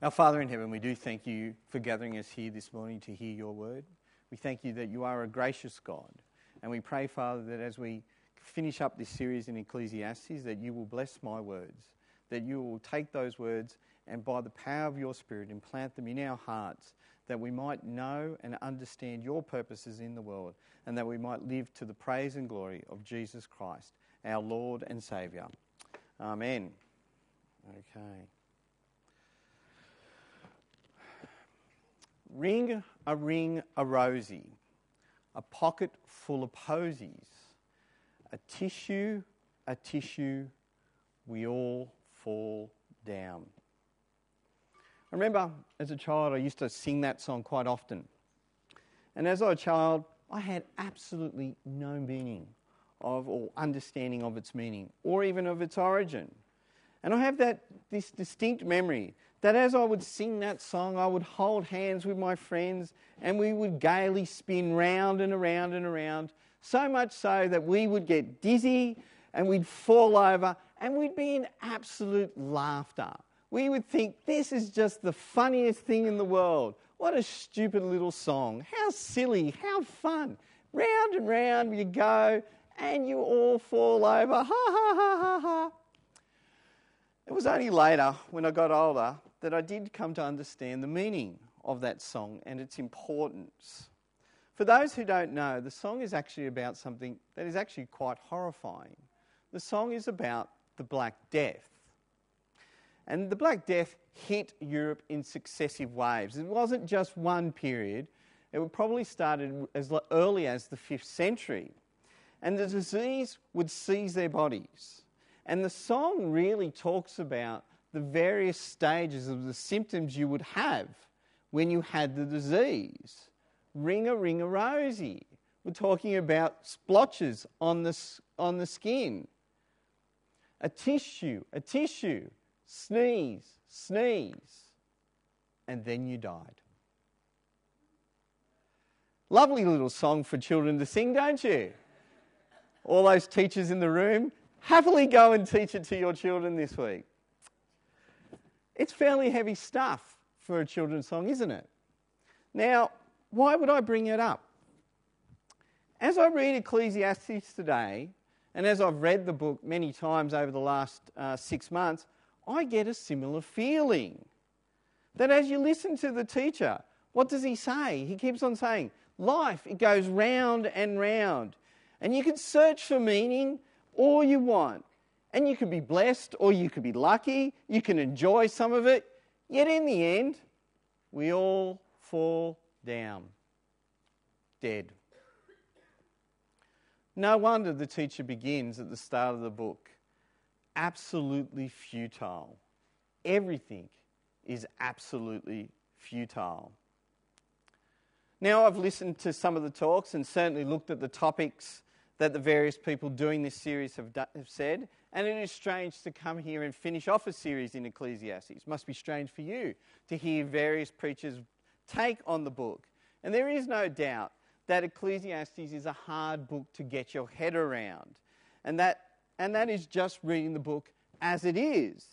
Our Father in heaven, we do thank you for gathering us here this morning to hear your word. We thank you that you are a gracious God. And we pray, Father, that as we finish up this series in Ecclesiastes, that you will bless my words, that you will take those words and by the power of your Spirit implant them in our hearts, that we might know and understand your purposes in the world, and that we might live to the praise and glory of Jesus Christ, our Lord and Saviour. Amen. Okay. Ring a ring a rosy, a pocket full of posies, a tissue, a tissue, we all fall down. I remember as a child, I used to sing that song quite often. And as a child, I had absolutely no meaning of or understanding of its meaning or even of its origin. And I have that this distinct memory that as I would sing that song, I would hold hands with my friends and we would gaily spin round and around and around, so much so that we would get dizzy and we'd fall over and we'd be in absolute laughter. We would think, this is just the funniest thing in the world. What a stupid little song. How silly, how fun. Round and round you go and you all fall over. Ha ha ha ha ha. It was only later, when I got older, that I did come to understand the meaning of that song and its importance. For those who don't know, the song is actually about something that is actually quite horrifying. The song is about the Black Death. And the Black Death hit Europe in successive waves. It wasn't just one period, it probably started as early as the 5th century. And the disease would seize their bodies. And the song really talks about the various stages of the symptoms you would have when you had the disease. Ring a ring a rosy. We're talking about splotches on the, on the skin. A tissue, a tissue. Sneeze, sneeze. And then you died. Lovely little song for children to sing, don't you? All those teachers in the room, happily go and teach it to your children this week. It's fairly heavy stuff for a children's song, isn't it? Now, why would I bring it up? As I read Ecclesiastes today, and as I've read the book many times over the last uh, six months, I get a similar feeling. That as you listen to the teacher, what does he say? He keeps on saying, Life, it goes round and round. And you can search for meaning all you want. And you could be blessed or you could be lucky. You can enjoy some of it. Yet in the end, we all fall down, dead. No wonder the teacher begins at the start of the book absolutely futile. Everything is absolutely futile. Now, I've listened to some of the talks and certainly looked at the topics that the various people doing this series have, have said. And it is strange to come here and finish off a series in Ecclesiastes. It must be strange for you to hear various preachers take on the book. And there is no doubt that Ecclesiastes is a hard book to get your head around. And that, and that is just reading the book as it is.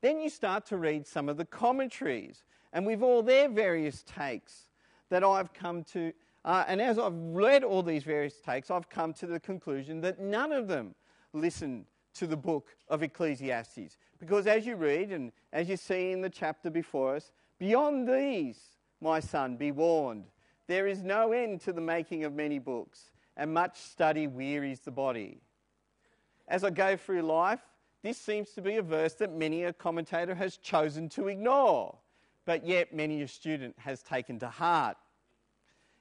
Then you start to read some of the commentaries, and with all their various takes that I've come to uh, and as I've read all these various takes, I've come to the conclusion that none of them listen to the book of Ecclesiastes. Because as you read, and as you see in the chapter before us, beyond these, my son, be warned. There is no end to the making of many books, and much study wearies the body. As I go through life, this seems to be a verse that many a commentator has chosen to ignore, but yet many a student has taken to heart.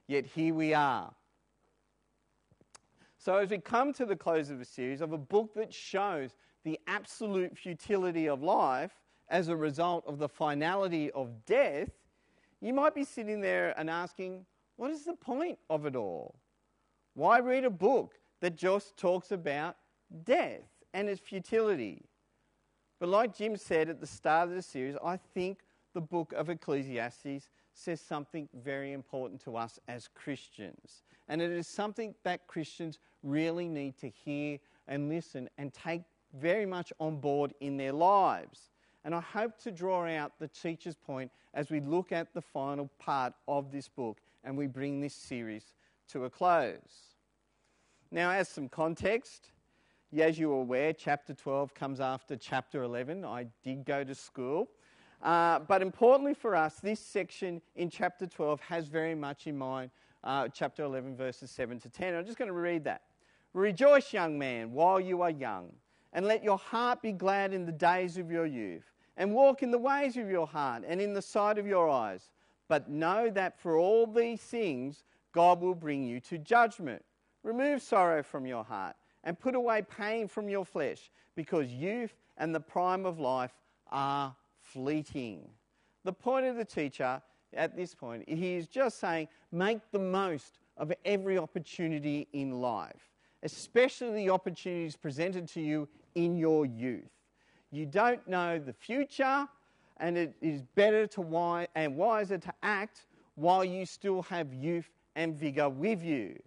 Yet here we are. So, as we come to the close of a series of a book that shows the absolute futility of life as a result of the finality of death, you might be sitting there and asking, what is the point of it all? Why read a book that just talks about death and its futility? But, like Jim said at the start of the series, I think the book of Ecclesiastes says something very important to us as Christians. And it is something that Christians really need to hear and listen and take very much on board in their lives. And I hope to draw out the teacher's point as we look at the final part of this book and we bring this series to a close. Now, as some context, as you are aware, chapter 12 comes after chapter 11. I did go to school. Uh, but importantly for us, this section in chapter 12 has very much in mind uh, chapter 11, verses 7 to 10. I'm just going to read that. Rejoice, young man, while you are young, and let your heart be glad in the days of your youth, and walk in the ways of your heart and in the sight of your eyes. But know that for all these things, God will bring you to judgment. Remove sorrow from your heart and put away pain from your flesh, because youth and the prime of life are fleeting. The point of the teacher at this point, he is just saying make the most of every opportunity in life, especially the opportunities presented to you in your youth. You don't know the future, and it is better to wise and wiser to act while you still have youth and vigor with you.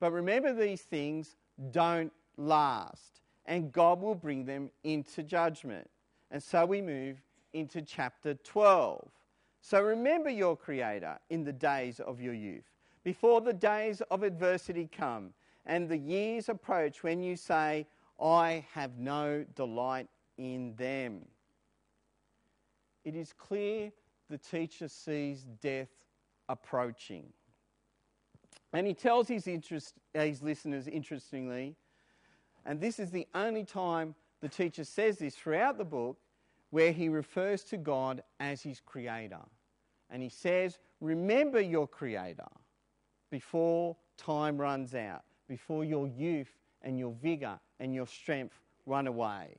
But remember, these things don't last, and God will bring them into judgment. And so we move into chapter 12. So remember your Creator in the days of your youth, before the days of adversity come and the years approach when you say, I have no delight in them. It is clear the teacher sees death approaching. And he tells his, interest, his listeners, interestingly, and this is the only time the teacher says this throughout the book, where he refers to God as his creator. And he says, Remember your creator before time runs out, before your youth and your vigor and your strength run away.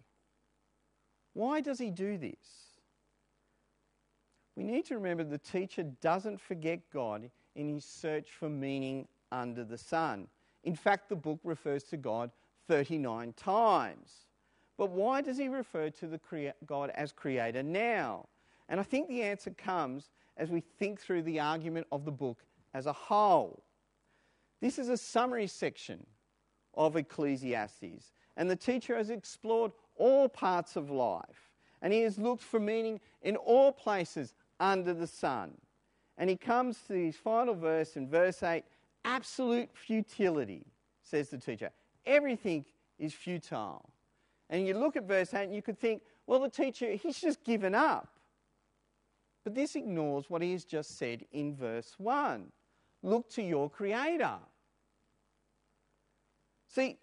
Why does he do this? We need to remember the teacher doesn't forget God in his search for meaning under the sun. In fact, the book refers to God 39 times. But why does he refer to the crea- God as creator now? And I think the answer comes as we think through the argument of the book as a whole. This is a summary section of Ecclesiastes, and the teacher has explored all parts of life, and he has looked for meaning in all places under the sun. And he comes to his final verse in verse 8 absolute futility, says the teacher. Everything is futile. And you look at verse 8 and you could think, well, the teacher, he's just given up. But this ignores what he has just said in verse 1 look to your Creator. See,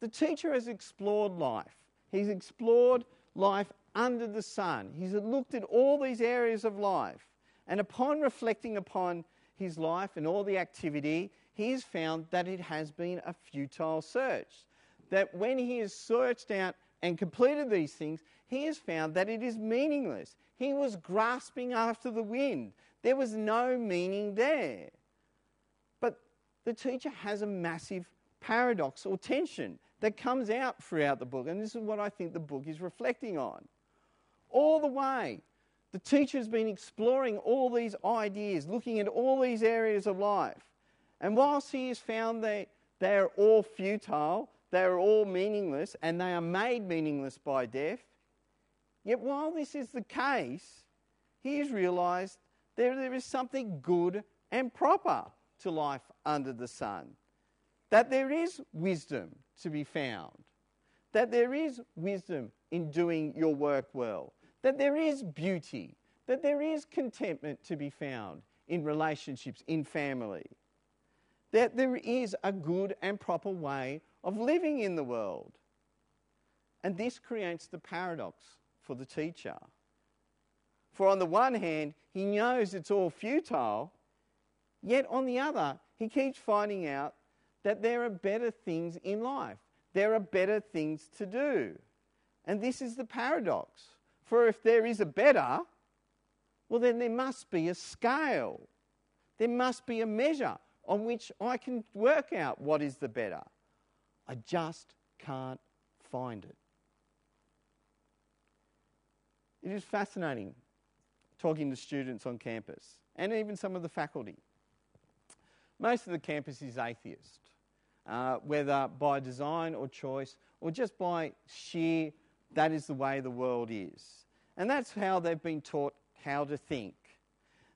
the teacher has explored life. He's explored life under the sun. He's looked at all these areas of life. And upon reflecting upon his life and all the activity, he has found that it has been a futile search. That when he has searched out and completed these things, he has found that it is meaningless. He was grasping after the wind. There was no meaning there. But the teacher has a massive paradox or tension that comes out throughout the book, and this is what I think the book is reflecting on. All the way, the teacher has been exploring all these ideas, looking at all these areas of life. And whilst he has found that they are all futile, they are all meaningless, and they are made meaningless by death, yet while this is the case, he has realised there, there is something good and proper to life under the sun. That there is wisdom to be found. That there is wisdom in doing your work well. That there is beauty. That there is contentment to be found in relationships, in family that there is a good and proper way of living in the world. And this creates the paradox for the teacher. For on the one hand, he knows it's all futile, yet on the other, he keeps finding out that there are better things in life. There are better things to do. And this is the paradox. For if there is a better, well, then there must be a scale. There must be a measure on which I can work out what is the better. I just can't find it. It is fascinating talking to students on campus and even some of the faculty. Most of the campus is atheist, uh, whether by design or choice or just by sheer that is the way the world is. And that's how they've been taught how to think.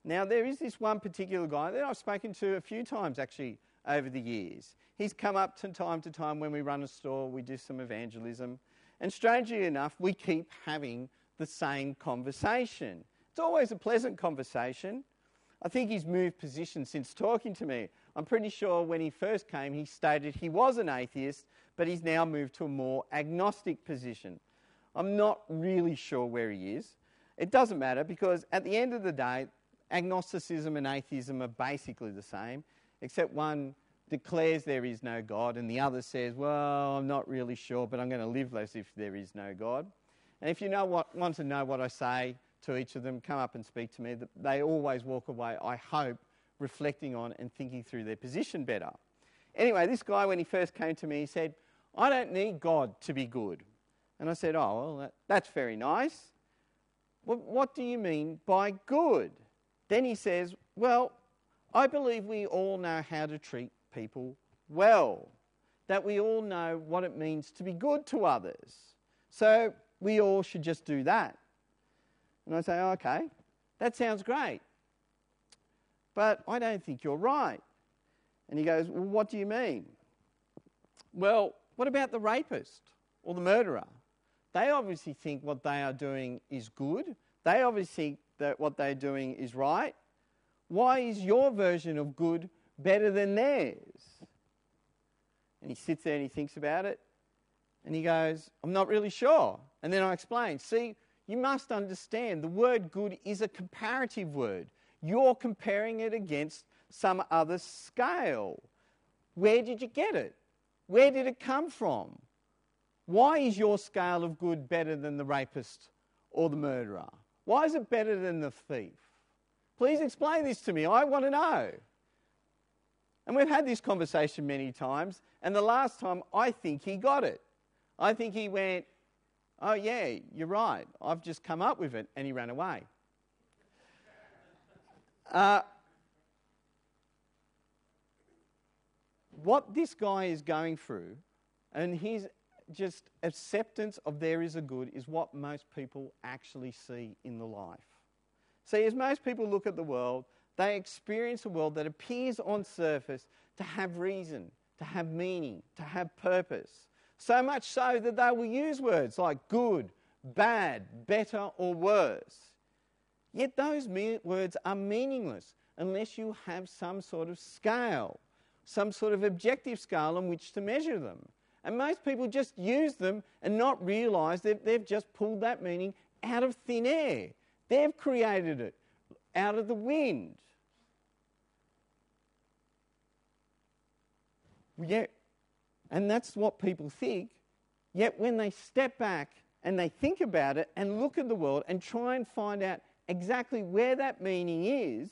Now, there is this one particular guy that I've spoken to a few times actually over the years. He's come up from time to time when we run a store, we do some evangelism, and strangely enough, we keep having the same conversation. It's always a pleasant conversation. I think he's moved position since talking to me. I'm pretty sure when he first came, he stated he was an atheist, but he's now moved to a more agnostic position. I'm not really sure where he is. It doesn't matter because at the end of the day, agnosticism and atheism are basically the same, except one declares there is no God and the other says, well, I'm not really sure, but I'm going to live as if there is no God. And if you know what, want to know what I say to each of them, come up and speak to me. They always walk away, I hope, reflecting on and thinking through their position better. Anyway, this guy, when he first came to me, he said, I don't need God to be good. And I said, Oh, well, that, that's very nice. Well, what do you mean by good? Then he says, Well, I believe we all know how to treat people well, that we all know what it means to be good to others. So we all should just do that. And I say, Okay, that sounds great. But I don't think you're right. And he goes, Well, what do you mean? Well, what about the rapist or the murderer? They obviously think what they are doing is good. They obviously that what they're doing is right. Why is your version of good better than theirs? And he sits there and he thinks about it. And he goes, I'm not really sure. And then I explain, see, you must understand the word good is a comparative word. You're comparing it against some other scale. Where did you get it? Where did it come from? Why is your scale of good better than the rapist or the murderer? Why is it better than the thief? Please explain this to me. I want to know. And we've had this conversation many times, and the last time I think he got it. I think he went, Oh, yeah, you're right. I've just come up with it, and he ran away. Uh, what this guy is going through, and his just acceptance of there is a good, is what most people actually see in the life. See, as most people look at the world, they experience a world that appears on surface to have reason, to have meaning, to have purpose. So much so that they will use words like good, bad, better, or worse. Yet those me- words are meaningless unless you have some sort of scale, some sort of objective scale on which to measure them. And most people just use them and not realize that they've just pulled that meaning out of thin air. They've created it out of the wind. Yet, and that's what people think. Yet when they step back and they think about it and look at the world and try and find out exactly where that meaning is,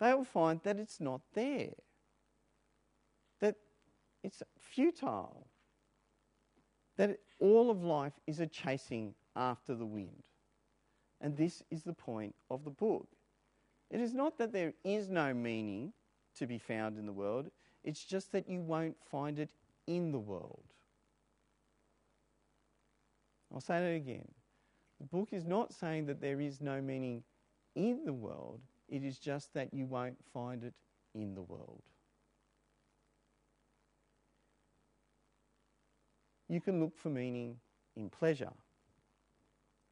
they will find that it's not there. That it's futile that all of life is a chasing after the wind. And this is the point of the book. It is not that there is no meaning to be found in the world, it's just that you won't find it in the world. I'll say that again. The book is not saying that there is no meaning in the world, it is just that you won't find it in the world. You can look for meaning in pleasure,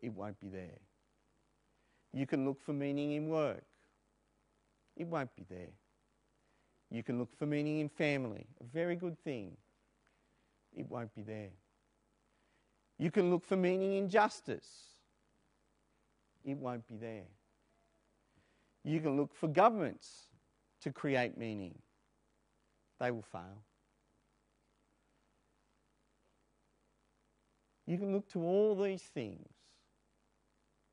it won't be there. You can look for meaning in work, it won't be there. You can look for meaning in family, a very good thing, it won't be there. You can look for meaning in justice, it won't be there. You can look for governments to create meaning, they will fail. You can look to all these things,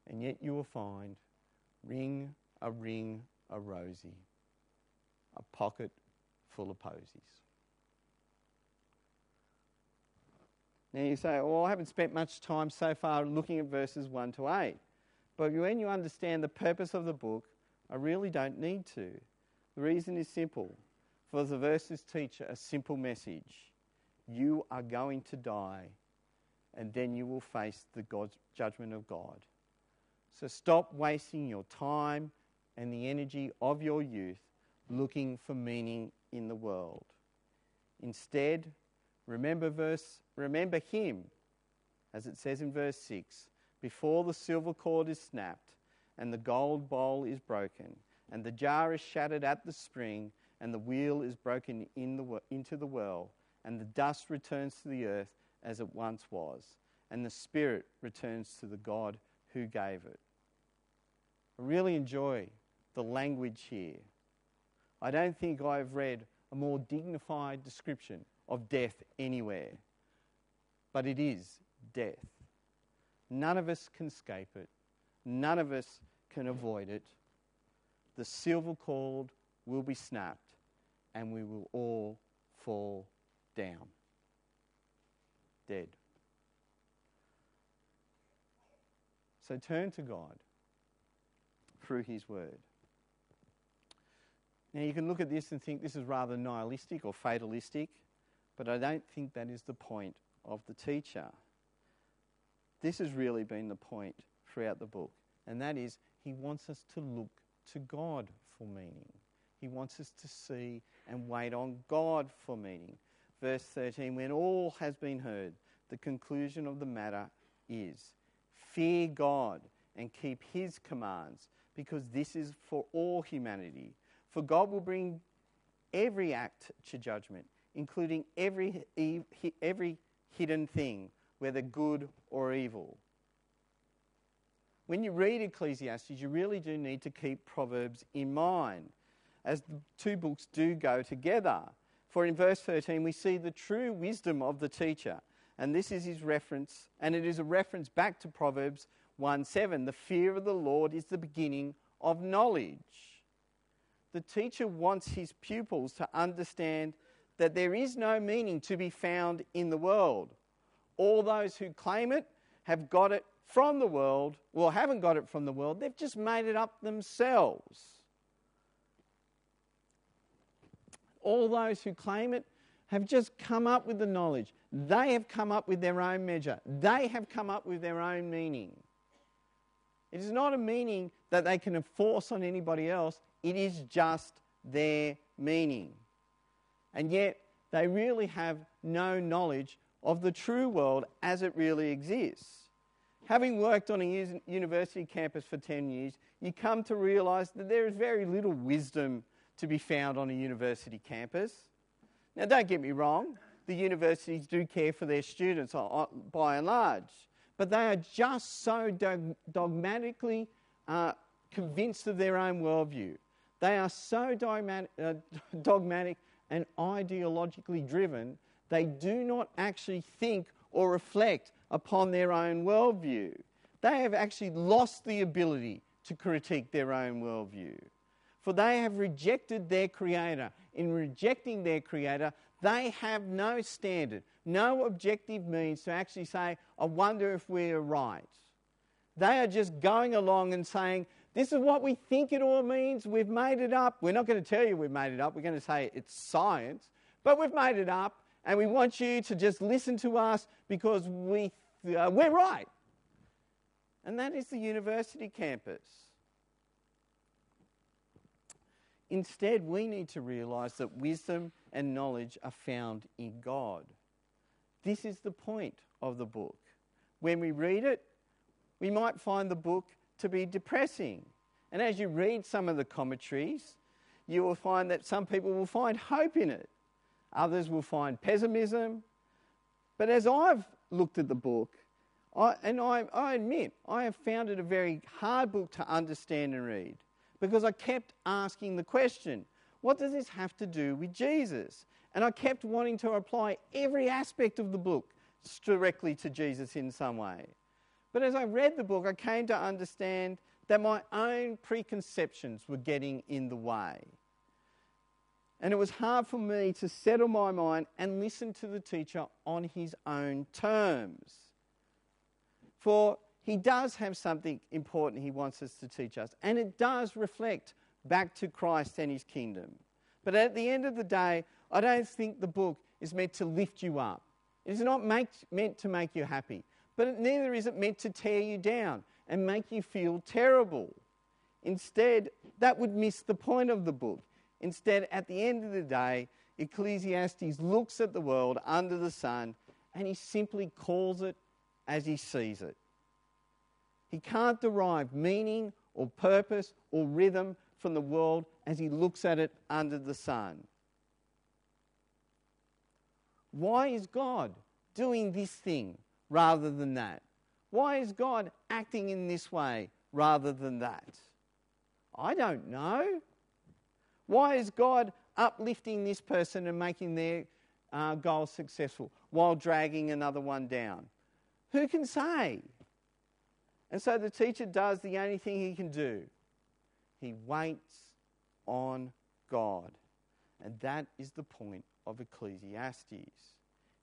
and yet you will find ring a ring a rosy, a pocket full of posies. Now you say, well, I haven't spent much time so far looking at verses 1 to 8. But when you understand the purpose of the book, I really don't need to. The reason is simple. For the verses teach a simple message. You are going to die and then you will face the God's judgment of God. So stop wasting your time and the energy of your youth looking for meaning in the world. Instead, remember verse remember him as it says in verse 6 before the silver cord is snapped and the gold bowl is broken and the jar is shattered at the spring and the wheel is broken in the, into the well and the dust returns to the earth as it once was and the spirit returns to the God who gave it. I really enjoy the language here. I don't think I've read a more dignified description of death anywhere. But it is death. None of us can escape it, none of us can avoid it. The silver cord will be snapped, and we will all fall down. Dead. So turn to God through His Word. Now, you can look at this and think this is rather nihilistic or fatalistic, but I don't think that is the point of the teacher. This has really been the point throughout the book, and that is he wants us to look to God for meaning. He wants us to see and wait on God for meaning. Verse 13 When all has been heard, the conclusion of the matter is fear God and keep his commands, because this is for all humanity. For God will bring every act to judgment, including every, every hidden thing, whether good or evil. When you read Ecclesiastes, you really do need to keep Proverbs in mind, as the two books do go together. For in verse 13, we see the true wisdom of the teacher. And this is his reference, and it is a reference back to Proverbs 1 7. The fear of the Lord is the beginning of knowledge. The teacher wants his pupils to understand that there is no meaning to be found in the world. All those who claim it have got it from the world, or haven't got it from the world, they've just made it up themselves. All those who claim it have just come up with the knowledge. They have come up with their own measure. They have come up with their own meaning. It is not a meaning that they can enforce on anybody else, it is just their meaning. And yet, they really have no knowledge of the true world as it really exists. Having worked on a university campus for 10 years, you come to realise that there is very little wisdom to be found on a university campus. Now, don't get me wrong, the universities do care for their students by and large, but they are just so dogmatically uh, convinced of their own worldview. They are so dogmatic, uh, dogmatic and ideologically driven, they do not actually think or reflect upon their own worldview. They have actually lost the ability to critique their own worldview. For they have rejected their Creator. In rejecting their Creator, they have no standard, no objective means to actually say, I wonder if we're right. They are just going along and saying, This is what we think it all means. We've made it up. We're not going to tell you we've made it up. We're going to say it's science, but we've made it up. And we want you to just listen to us because we uh, we're right. And that is the university campus. Instead, we need to realize that wisdom and knowledge are found in God. This is the point of the book. When we read it, we might find the book to be depressing. And as you read some of the commentaries, you will find that some people will find hope in it, others will find pessimism. But as I've looked at the book, I, and I, I admit, I have found it a very hard book to understand and read because I kept asking the question what does this have to do with Jesus? And I kept wanting to apply every aspect of the book directly to Jesus in some way. But as I read the book, I came to understand that my own preconceptions were getting in the way. And it was hard for me to settle my mind and listen to the teacher on his own terms. For he does have something important he wants us to teach us, and it does reflect back to Christ and his kingdom. But at the end of the day, I don't think the book is meant to lift you up. It is not make, meant to make you happy, but neither is it meant to tear you down. and make you feel terrible. Instead, that would miss the point of the book. Instead, at the end of the day, Ecclesiastes looks at the world under the sun and he simply calls it as he sees it. He can't derive meaning or purpose or rhythm from the world as he looks at it under the sun. Why is God doing this thing rather than that? Why is God acting in this way rather than that? I don't know. Why is God uplifting this person and making their uh, goal successful while dragging another one down? Who can say? And so the teacher does the only thing he can do he waits on God. And that is the point of Ecclesiastes.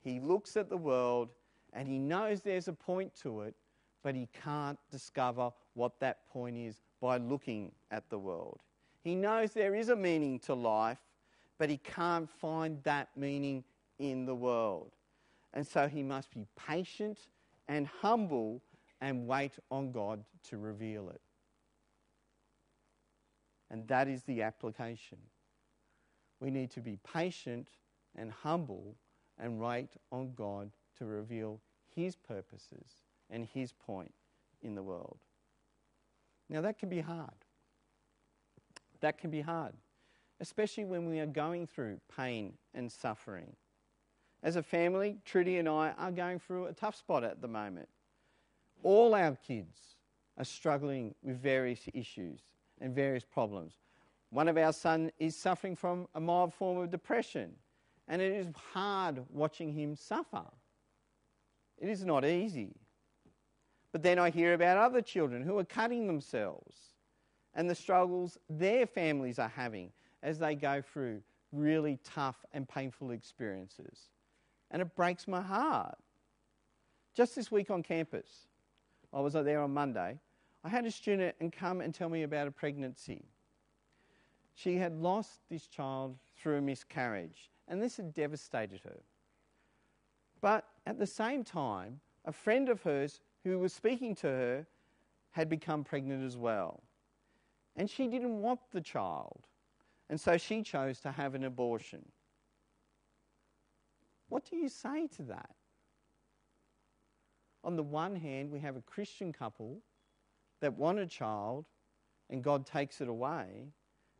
He looks at the world and he knows there's a point to it, but he can't discover what that point is by looking at the world. He knows there is a meaning to life, but he can't find that meaning in the world. And so he must be patient and humble and wait on God to reveal it. And that is the application. We need to be patient and humble and wait on God to reveal His purposes and His point in the world. Now, that can be hard. That can be hard, especially when we are going through pain and suffering. As a family, Trudy and I are going through a tough spot at the moment. All our kids are struggling with various issues and various problems. One of our sons is suffering from a mild form of depression, and it is hard watching him suffer. It is not easy. But then I hear about other children who are cutting themselves and the struggles their families are having as they go through really tough and painful experiences. And it breaks my heart. Just this week on campus, I was there on Monday. I had a student and come and tell me about a pregnancy. She had lost this child through a miscarriage, and this had devastated her. But at the same time, a friend of hers who was speaking to her had become pregnant as well. And she didn't want the child, and so she chose to have an abortion. What do you say to that? On the one hand, we have a Christian couple that want a child and God takes it away.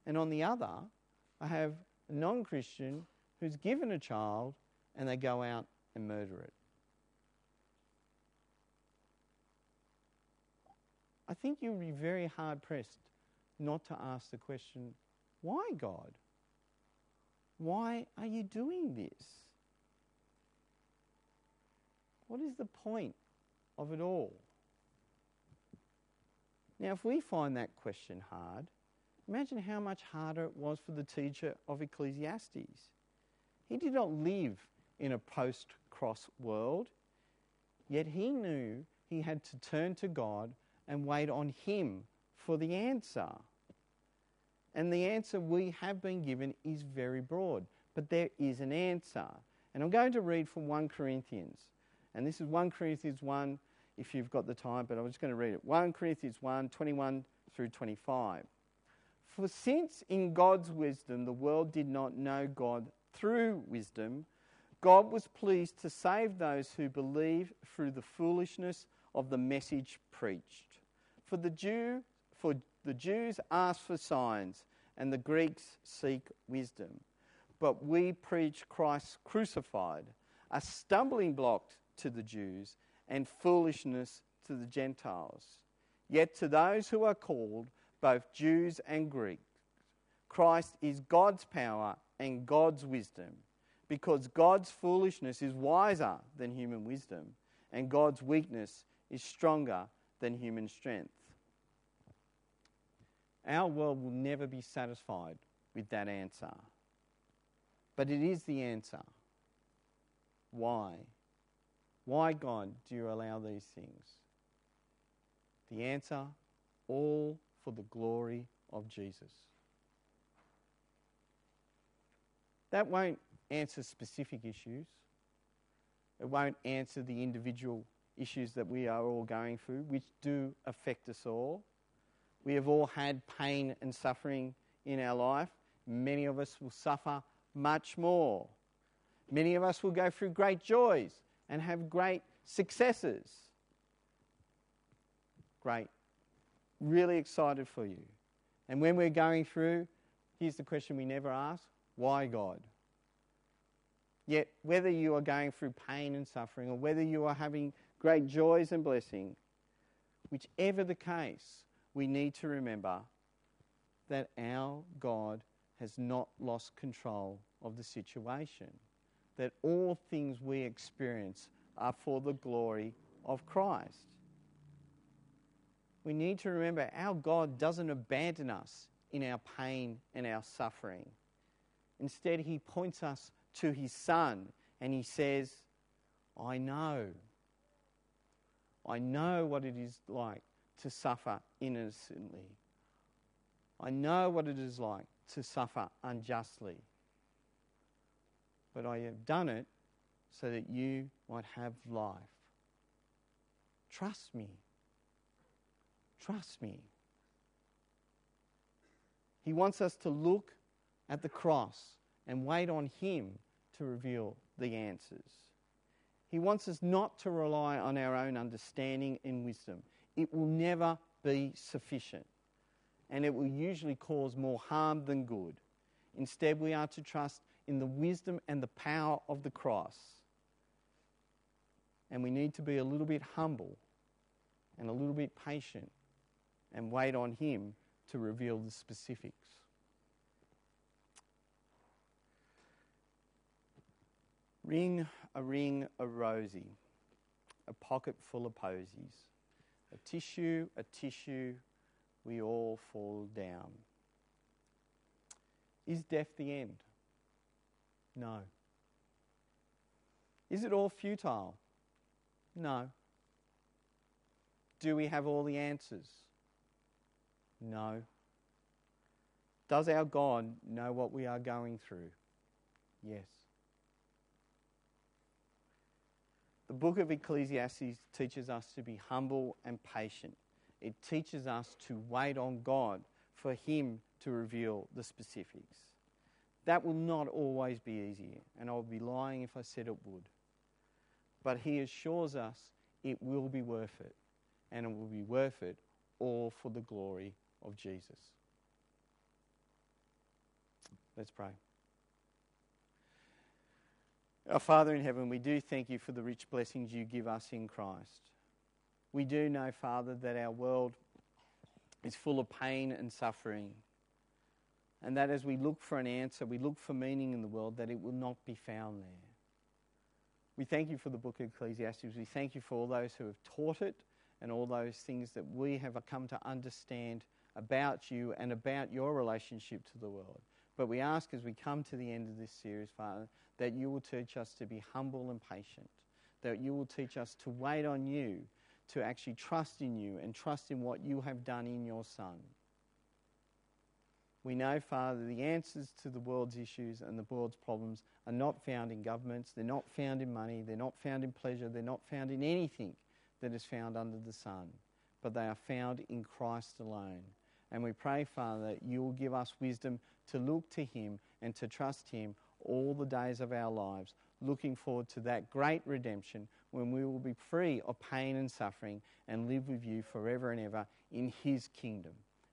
And on the other, I have a non Christian who's given a child and they go out and murder it. I think you'll be very hard pressed not to ask the question why, God? Why are you doing this? What is the point of it all? Now, if we find that question hard, imagine how much harder it was for the teacher of Ecclesiastes. He did not live in a post cross world, yet he knew he had to turn to God and wait on Him for the answer. And the answer we have been given is very broad, but there is an answer. And I'm going to read from 1 Corinthians. And this is 1 Corinthians 1 if you've got the time, but I'm just going to read it. 1 Corinthians 1 21 through 25. For since in God's wisdom the world did not know God through wisdom, God was pleased to save those who believe through the foolishness of the message preached. For the Jew, for the Jews ask for signs, and the Greeks seek wisdom. But we preach Christ crucified, a stumbling block to the Jews and foolishness to the Gentiles. Yet to those who are called, both Jews and Greeks, Christ is God's power and God's wisdom, because God's foolishness is wiser than human wisdom, and God's weakness is stronger than human strength. Our world will never be satisfied with that answer. But it is the answer. Why? Why, God, do you allow these things? The answer all for the glory of Jesus. That won't answer specific issues, it won't answer the individual issues that we are all going through, which do affect us all. We have all had pain and suffering in our life. Many of us will suffer much more. Many of us will go through great joys and have great successes. Great. Really excited for you. And when we're going through, here's the question we never ask why God? Yet, whether you are going through pain and suffering or whether you are having great joys and blessing, whichever the case, we need to remember that our God has not lost control of the situation, that all things we experience are for the glory of Christ. We need to remember our God doesn't abandon us in our pain and our suffering. Instead, He points us to his son and he says, I know. I know what it is like to suffer innocently. I know what it is like to suffer unjustly. But I have done it so that you might have life. Trust me. Trust me. He wants us to look at the cross and wait on Him to reveal the answers. He wants us not to rely on our own understanding and wisdom. It will never be sufficient, and it will usually cause more harm than good. Instead, we are to trust in the wisdom and the power of the cross. And we need to be a little bit humble and a little bit patient and wait on Him to reveal the specifics. Ring a ring a rosy, a pocket full of posies, a tissue, a tissue, we all fall down. Is death the end? No. Is it all futile? No. Do we have all the answers? No. Does our God know what we are going through? Yes. The book of Ecclesiastes teaches us to be humble and patient. It teaches us to wait on God for Him to reveal the specifics. That will not always be easy, and I would be lying if I said it would. But He assures us it will be worth it, and it will be worth it all for the glory of Jesus. Let's pray. Our Father in heaven, we do thank you for the rich blessings you give us in Christ. We do know, Father, that our world is full of pain and suffering. And that as we look for an answer, we look for meaning in the world, that it will not be found there. We thank you for the book of Ecclesiastes. We thank you for all those who have taught it and all those things that we have come to understand about you and about your relationship to the world. But we ask as we come to the end of this series, Father, that you will teach us to be humble and patient, that you will teach us to wait on you, to actually trust in you and trust in what you have done in your Son. We know, Father, the answers to the world's issues and the world's problems are not found in governments, they're not found in money, they're not found in pleasure, they're not found in anything that is found under the sun, but they are found in Christ alone. And we pray, Father, that you will give us wisdom to look to Him and to trust Him all the days of our lives, looking forward to that great redemption when we will be free of pain and suffering and live with you forever and ever in His kingdom.